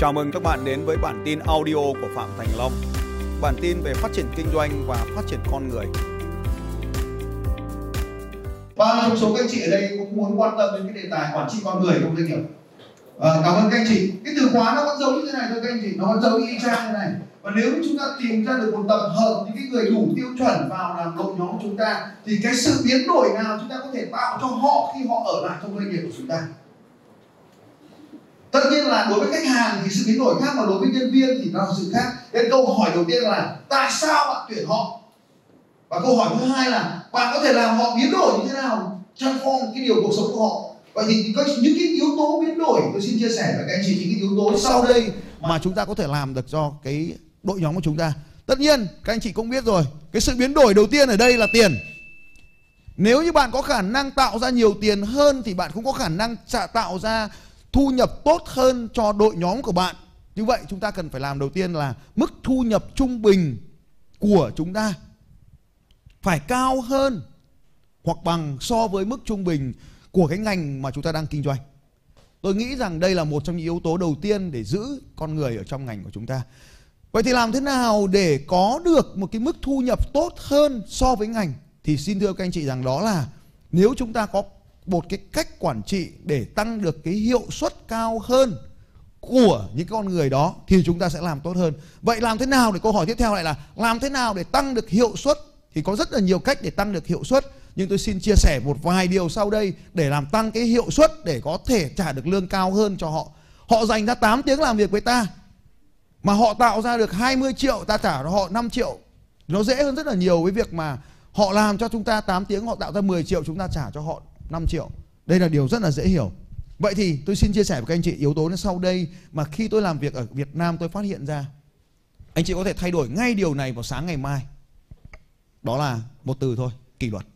Chào mừng các bạn đến với bản tin audio của Phạm Thành Long. Bản tin về phát triển kinh doanh và phát triển con người. Bao nhiêu trong số các anh chị ở đây cũng muốn quan tâm đến cái đề tài quản trị con người trong doanh nghiệp? À, cảm ơn các anh chị. Cái từ khóa nó vẫn giống như thế này thôi các anh chị, nó vẫn giống y chang như này. Và nếu chúng ta tìm ra được một tập hợp những cái người đủ tiêu chuẩn vào làm đội nhóm của chúng ta thì cái sự biến đổi nào chúng ta có thể tạo cho họ khi họ ở lại trong doanh nghiệp của chúng ta tất nhiên là đối với khách hàng thì sự biến đổi khác, mà đối với nhân viên thì nó là sự khác. Nên câu hỏi đầu tiên là, tại sao bạn tuyển họ? Và câu hỏi thứ hai là, bạn có thể làm họ biến đổi như thế nào transform cái điều cuộc sống của họ? Vậy thì có những cái yếu tố biến đổi, tôi xin chia sẻ với các anh chị những cái yếu tố sau đây mà chúng ta có thể làm được cho cái đội nhóm của chúng ta. Tất nhiên, các anh chị cũng biết rồi, cái sự biến đổi đầu tiên ở đây là tiền. Nếu như bạn có khả năng tạo ra nhiều tiền hơn thì bạn cũng có khả năng tạo ra thu nhập tốt hơn cho đội nhóm của bạn. Như vậy chúng ta cần phải làm đầu tiên là mức thu nhập trung bình của chúng ta phải cao hơn hoặc bằng so với mức trung bình của cái ngành mà chúng ta đang kinh doanh. Tôi nghĩ rằng đây là một trong những yếu tố đầu tiên để giữ con người ở trong ngành của chúng ta. Vậy thì làm thế nào để có được một cái mức thu nhập tốt hơn so với ngành? Thì xin thưa các anh chị rằng đó là nếu chúng ta có một cái cách quản trị để tăng được cái hiệu suất cao hơn của những con người đó thì chúng ta sẽ làm tốt hơn. Vậy làm thế nào để, câu hỏi tiếp theo lại là, làm thế nào để tăng được hiệu suất thì có rất là nhiều cách để tăng được hiệu suất, nhưng tôi xin chia sẻ một vài điều sau đây để làm tăng cái hiệu suất để có thể trả được lương cao hơn cho họ. Họ dành ra 8 tiếng làm việc với ta, mà họ tạo ra được 20 triệu, ta trả cho họ 5 triệu. Nó dễ hơn rất là nhiều với việc mà họ làm cho chúng ta 8 tiếng, họ tạo ra 10 triệu, chúng ta trả cho họ 5 triệu. Đây là điều rất là dễ hiểu. Vậy thì tôi xin chia sẻ với các anh chị yếu tố sau đây mà khi tôi làm việc ở Việt Nam tôi phát hiện ra. Anh chị có thể thay đổi ngay điều này vào sáng ngày mai. Đó là một từ thôi, kỷ luật.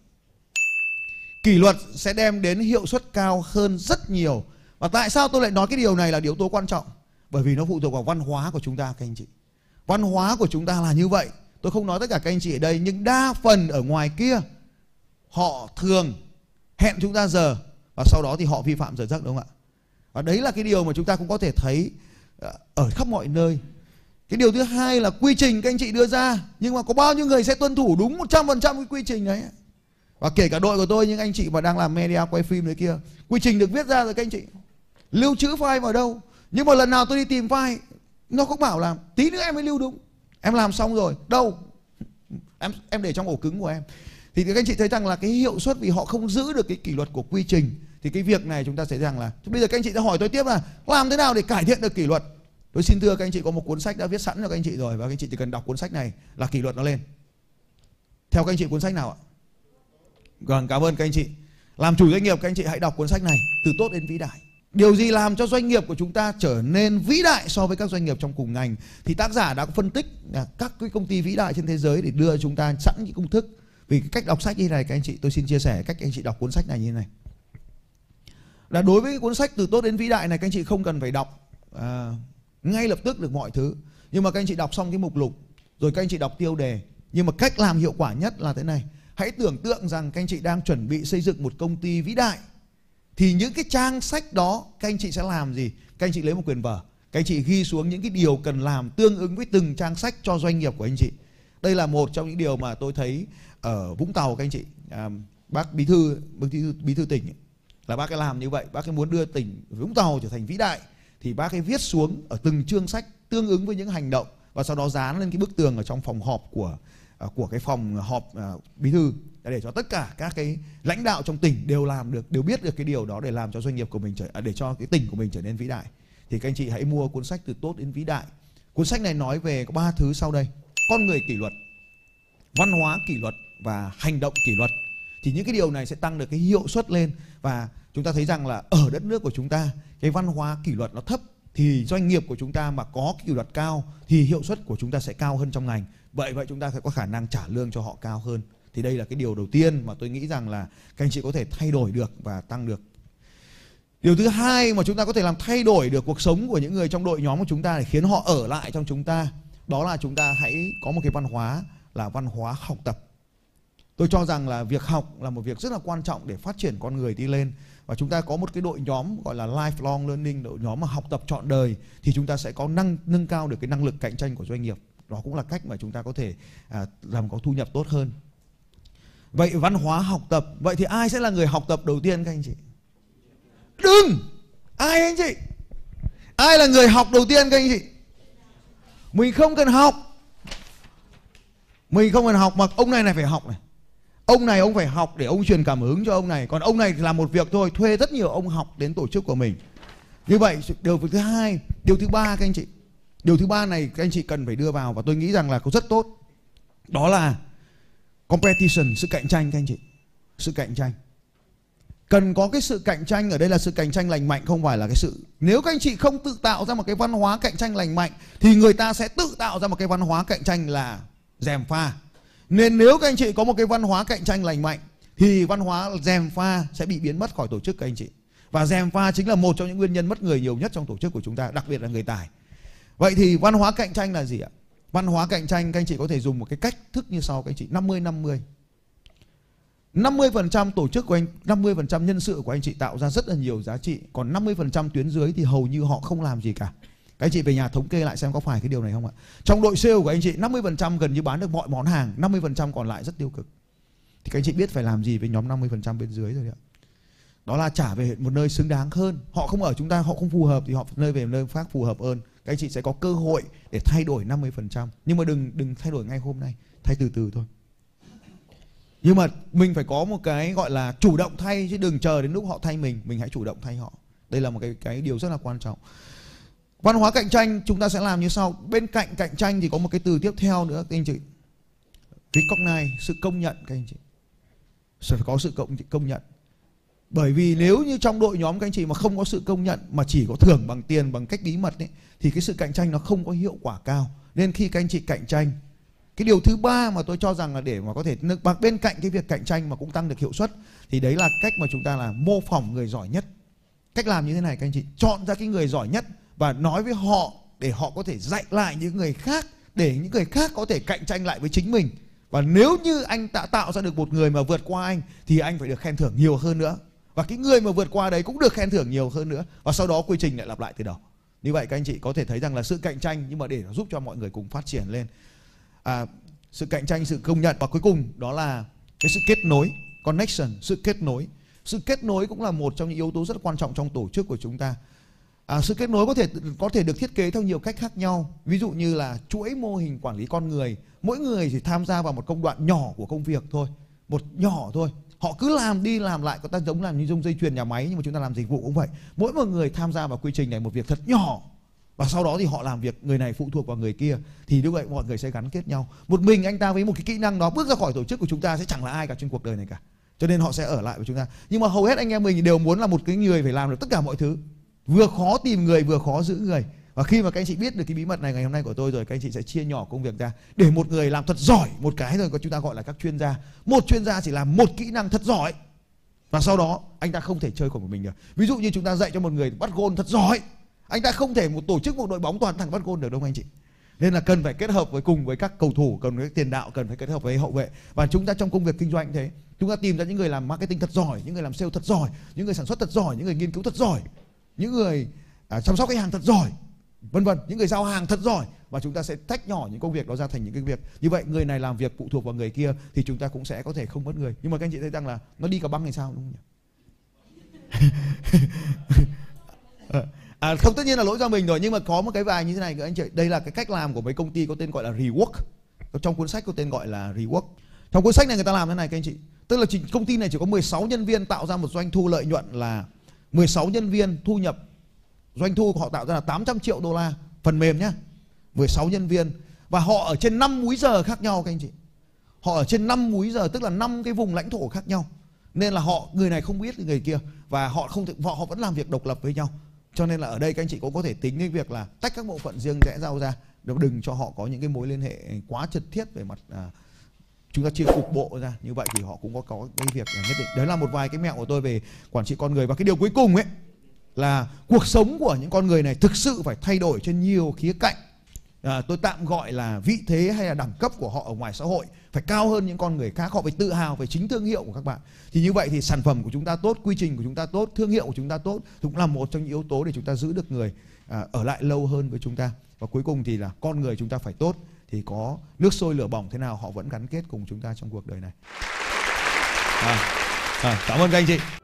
Kỷ luật sẽ đem đến hiệu suất cao hơn rất nhiều. Và tại sao tôi lại nói cái điều này là yếu tố quan trọng? Bởi vì nó phụ thuộc vào văn hóa của chúng ta các anh chị. Văn hóa của chúng ta là như vậy. Tôi không nói tất cả các anh chị ở đây nhưng đa phần ở ngoài kia họ thường hẹn chúng ta giờ, và sau đó thì họ vi phạm giờ giấc, đúng không ạ? Và đấy là cái điều mà chúng ta cũng có thể thấy ờ, ở khắp mọi nơi. Cái điều thứ hai là quy trình các anh chị đưa ra, nhưng mà có bao nhiêu người sẽ tuân thủ đúng 100% cái quy trình đấy? Và kể cả đội của tôi, những anh chị mà đang làm media, quay phim đấy kia, quy trình được viết ra rồi các anh chị. Lưu trữ file vào đâu? Nhưng mà lần nào tôi đi tìm file, nó cũng bảo là tí nữa em mới lưu đúng. Em làm xong rồi, đâu? Em em để trong ổ cứng của em thì các anh chị thấy rằng là cái hiệu suất vì họ không giữ được cái kỷ luật của quy trình, thì cái việc này chúng ta sẽ rằng là bây giờ các anh chị sẽ hỏi tôi tiếp là, làm thế nào để cải thiện được kỷ luật? Tôi xin thưa các anh chị có một cuốn sách đã viết sẵn cho các anh chị rồi, và các anh chị chỉ cần đọc cuốn sách này là kỷ luật nó lên. Theo các anh chị cuốn sách nào ạ? Vâng cảm ơn các anh chị. Làm chủ doanh nghiệp, các anh chị hãy đọc cuốn sách này, từ tốt đến vĩ đại. Điều gì làm cho doanh nghiệp của chúng ta trở nên vĩ đại so với các doanh nghiệp trong cùng ngành? Thì tác giả đã phân tích các cái công ty vĩ đại trên thế giới để đưa chúng ta sẵn những công thức vì cái cách đọc sách như này các anh chị tôi xin chia sẻ cách anh chị đọc cuốn sách này như thế này. Là đối với cuốn sách từ tốt đến vĩ đại này các anh chị không cần phải đọc à, ngay lập tức được mọi thứ. Nhưng mà các anh chị đọc xong cái mục lục rồi các anh chị đọc tiêu đề. Nhưng mà cách làm hiệu quả nhất là thế này. Hãy tưởng tượng rằng các anh chị đang chuẩn bị xây dựng một công ty vĩ đại. Thì những cái trang sách đó các anh chị sẽ làm gì? Các anh chị lấy một quyền vở. Các anh chị ghi xuống những cái điều cần làm tương ứng với từng trang sách cho doanh nghiệp của anh chị đây là một trong những điều mà tôi thấy ở Vũng Tàu các anh chị. À, bác bí thư bí thư bí thư tỉnh ấy, là bác ấy làm như vậy. Bác ấy muốn đưa tỉnh Vũng Tàu trở thành vĩ đại. Thì bác ấy viết xuống ở từng chương sách tương ứng với những hành động và sau đó dán lên cái bức tường ở trong phòng họp của à, của cái phòng họp à, bí thư. Để cho tất cả các cái lãnh đạo trong tỉnh đều làm được đều biết được cái điều đó để làm cho doanh nghiệp của mình trở à, để cho cái tỉnh của mình trở nên vĩ đại. Thì các anh chị hãy mua cuốn sách từ tốt đến vĩ đại. Cuốn sách này nói về có ba thứ sau đây con người kỷ luật, văn hóa kỷ luật và hành động kỷ luật, thì những cái điều này sẽ tăng được cái hiệu suất lên. Và chúng ta thấy rằng là ở đất nước của chúng ta, cái văn hóa kỷ luật nó thấp, thì doanh nghiệp của chúng ta mà có kỷ luật cao, thì hiệu suất của chúng ta sẽ cao hơn trong ngành. Vậy vậy chúng ta sẽ có khả năng trả lương cho họ cao hơn. Thì đây là cái điều đầu tiên mà tôi nghĩ rằng là các anh chị có thể thay đổi được và tăng được. Điều thứ hai mà chúng ta có thể làm thay đổi được cuộc sống của những người trong đội nhóm của chúng ta để khiến họ ở lại trong chúng ta đó là chúng ta hãy có một cái văn hóa là văn hóa học tập. Tôi cho rằng là việc học là một việc rất là quan trọng để phát triển con người đi lên. Và chúng ta có một cái đội nhóm gọi là lifelong learning đội nhóm mà học tập trọn đời thì chúng ta sẽ có năng nâng cao được cái năng lực cạnh tranh của doanh nghiệp. Đó cũng là cách mà chúng ta có thể à, làm có thu nhập tốt hơn. Vậy văn hóa học tập vậy thì ai sẽ là người học tập đầu tiên các anh chị? Đừng! Ai anh chị? Ai là người học đầu tiên các anh chị? Mình không cần học. Mình không cần học mà ông này này phải học này. Ông này ông phải học để ông truyền cảm hứng cho ông này. Còn ông này thì làm một việc thôi, thuê rất nhiều ông học đến tổ chức của mình. Như vậy, điều thứ hai, điều thứ ba các anh chị. Điều thứ ba này các anh chị cần phải đưa vào và tôi nghĩ rằng là có rất tốt. Đó là competition, sự cạnh tranh các anh chị. Sự cạnh tranh cần có cái sự cạnh tranh ở đây là sự cạnh tranh lành mạnh, không phải là cái sự. Nếu các anh chị không tự tạo ra một cái văn hóa cạnh tranh lành mạnh, thì người ta sẽ tự tạo ra một cái văn hóa cạnh tranh là dèm pha. Nên nếu các anh chị có một cái văn hóa cạnh tranh lành mạnh, thì văn hóa dèm pha sẽ bị biến mất khỏi tổ chức, các anh chị. Và dèm pha chính là một trong những nguyên nhân mất người nhiều nhất trong tổ chức của chúng ta, đặc biệt là người tài. Vậy thì văn hóa cạnh tranh là gì ạ? Văn hóa cạnh tranh các anh chị có thể dùng một cái cách thức như sau, các anh chị. 50 50 50% tổ chức của anh 50% nhân sự của anh chị tạo ra rất là nhiều giá trị. Còn 50% tuyến dưới thì hầu như họ không làm gì cả. Các anh chị về nhà thống kê lại xem có phải cái điều này không ạ? Trong đội sale của anh chị 50% gần như bán được mọi món hàng 50% còn lại rất tiêu cực. Thì các anh chị biết phải làm gì với nhóm 50% bên dưới rồi đấy ạ? Đó là trả về một nơi xứng đáng hơn. Họ không ở chúng ta, họ không phù hợp thì họ nơi về nơi khác phù hợp hơn. Các anh chị sẽ có cơ hội để thay đổi 50% nhưng mà đừng đừng thay đổi ngay hôm nay. Thay từ từ thôi nhưng mà mình phải có một cái gọi là chủ động thay chứ đừng chờ đến lúc họ thay mình mình hãy chủ động thay họ. Đây là một cái cái điều rất là quan trọng. Văn hóa cạnh tranh chúng ta sẽ làm như sau. Bên cạnh cạnh tranh thì có một cái từ tiếp theo nữa các anh chị. Recognize sự công nhận các anh chị. Sẽ phải có sự công công nhận. Bởi vì nếu như trong đội nhóm các anh chị mà không có sự công nhận mà chỉ có thưởng bằng tiền bằng cách bí mật ấy, thì cái sự cạnh tranh nó không có hiệu quả cao. Nên khi các anh chị cạnh tranh cái điều thứ ba mà tôi cho rằng là để mà có thể bằng bên cạnh cái việc cạnh tranh mà cũng tăng được hiệu suất, thì đấy là cách mà chúng ta là mô phỏng người giỏi nhất. Cách làm như thế này, các anh chị, chọn ra cái người giỏi nhất và nói với họ để họ có thể dạy lại những người khác, để những người khác có thể cạnh tranh lại với chính mình. Và nếu như anh đã tạo ra được một người mà vượt qua anh, thì anh phải được khen thưởng nhiều hơn nữa. Và cái người mà vượt qua đấy cũng được khen thưởng nhiều hơn nữa. Và sau đó quy trình lại lặp lại từ đầu. Như vậy, các anh chị có thể thấy rằng là sự cạnh tranh, nhưng mà để giúp cho mọi người cùng phát triển lên à, sự cạnh tranh sự công nhận và cuối cùng đó là cái sự kết nối connection sự kết nối. Sự kết nối cũng là một trong những yếu tố rất quan trọng trong tổ chức của chúng ta. À, sự kết nối có thể có thể được thiết kế theo nhiều cách khác nhau. Ví dụ như là chuỗi mô hình quản lý con người. Mỗi người chỉ tham gia vào một công đoạn nhỏ của công việc thôi. Một nhỏ thôi. Họ cứ làm đi làm lại. Có ta giống làm như dung dây chuyền nhà máy nhưng mà chúng ta làm dịch vụ cũng vậy. Mỗi một người tham gia vào quy trình này một việc thật nhỏ và sau đó thì họ làm việc, người này phụ thuộc vào người kia, thì như vậy mọi người sẽ gắn kết nhau. Một mình anh ta với một cái kỹ năng đó, bước ra khỏi tổ chức của chúng ta sẽ chẳng là ai cả trên cuộc đời này cả. Cho nên họ sẽ ở lại với chúng ta. Nhưng mà hầu hết anh em mình đều muốn là một cái người phải làm được tất cả mọi thứ. Vừa khó tìm người, vừa khó giữ người. Và khi mà các anh chị biết được cái bí mật này ngày hôm nay của tôi rồi, các anh chị sẽ chia nhỏ công việc ra. Để một người làm thật giỏi, một cái rồi chúng ta gọi là các chuyên gia. Một chuyên gia chỉ làm một kỹ năng thật giỏi. Và sau đó, anh ta không thể chơi của mình được. Ví dụ như chúng ta dạy cho một người bắt gôn thật giỏi anh ta không thể một tổ chức một đội bóng toàn thằng bắt gôn được đâu anh chị. Nên là cần phải kết hợp với cùng với các cầu thủ cần với tiền đạo cần phải kết hợp với hậu vệ. Và chúng ta trong công việc kinh doanh thế. Chúng ta tìm ra những người làm marketing thật giỏi những người làm sale thật giỏi những người sản xuất thật giỏi những người nghiên cứu thật giỏi những người à, chăm sóc khách hàng thật giỏi vân vân những người giao hàng thật giỏi. Và chúng ta sẽ tách nhỏ những công việc đó ra thành những cái việc. Như vậy người này làm việc phụ thuộc vào người kia thì chúng ta cũng sẽ có thể không mất người. Nhưng mà các anh chị thấy rằng là nó đi cả băng thì sao đúng không nhỉ? Ờ, à, không tất nhiên là lỗi do mình rồi nhưng mà có một cái vài như thế này các anh chị. Đây là cái cách làm của mấy công ty có tên gọi là rework. Trong cuốn sách có tên gọi là rework. Trong cuốn sách này người ta làm thế này các anh chị. Tức là chỉ, công ty này chỉ có 16 nhân viên tạo ra một doanh thu lợi nhuận là 16 nhân viên thu nhập. Doanh thu của họ tạo ra là 800 triệu đô la. Phần mềm nhá. 16 nhân viên. Và họ ở trên 5 múi giờ khác nhau các anh chị. Họ ở trên 5 múi giờ tức là 5 cái vùng lãnh thổ khác nhau. Nên là họ người này không biết người kia. Và họ không thể, họ, họ vẫn làm việc độc lập với nhau cho nên là ở đây các anh chị cũng có thể tính cái việc là tách các bộ phận riêng rẽ rau ra. Đừng cho họ có những cái mối liên hệ quá trực thiết về mặt à, chúng ta chia cục bộ ra. Như vậy thì họ cũng có có cái việc nhất định. Đấy là một vài cái mẹo của tôi về quản trị con người. Và cái điều cuối cùng ấy là cuộc sống của những con người này thực sự phải thay đổi trên nhiều khía cạnh à, tôi tạm gọi là vị thế hay là đẳng cấp của họ ở ngoài xã hội phải cao hơn những con người khác. Họ phải tự hào về chính thương hiệu của các bạn. Thì như vậy thì sản phẩm của chúng ta tốt quy trình của chúng ta tốt thương hiệu của chúng ta tốt cũng là một trong những yếu tố để chúng ta giữ được người à, ở lại lâu hơn với chúng ta. Và cuối cùng thì là con người chúng ta phải tốt thì có nước sôi lửa bỏng thế nào họ vẫn gắn kết cùng chúng ta trong cuộc đời này. À, à, cảm ơn các anh chị.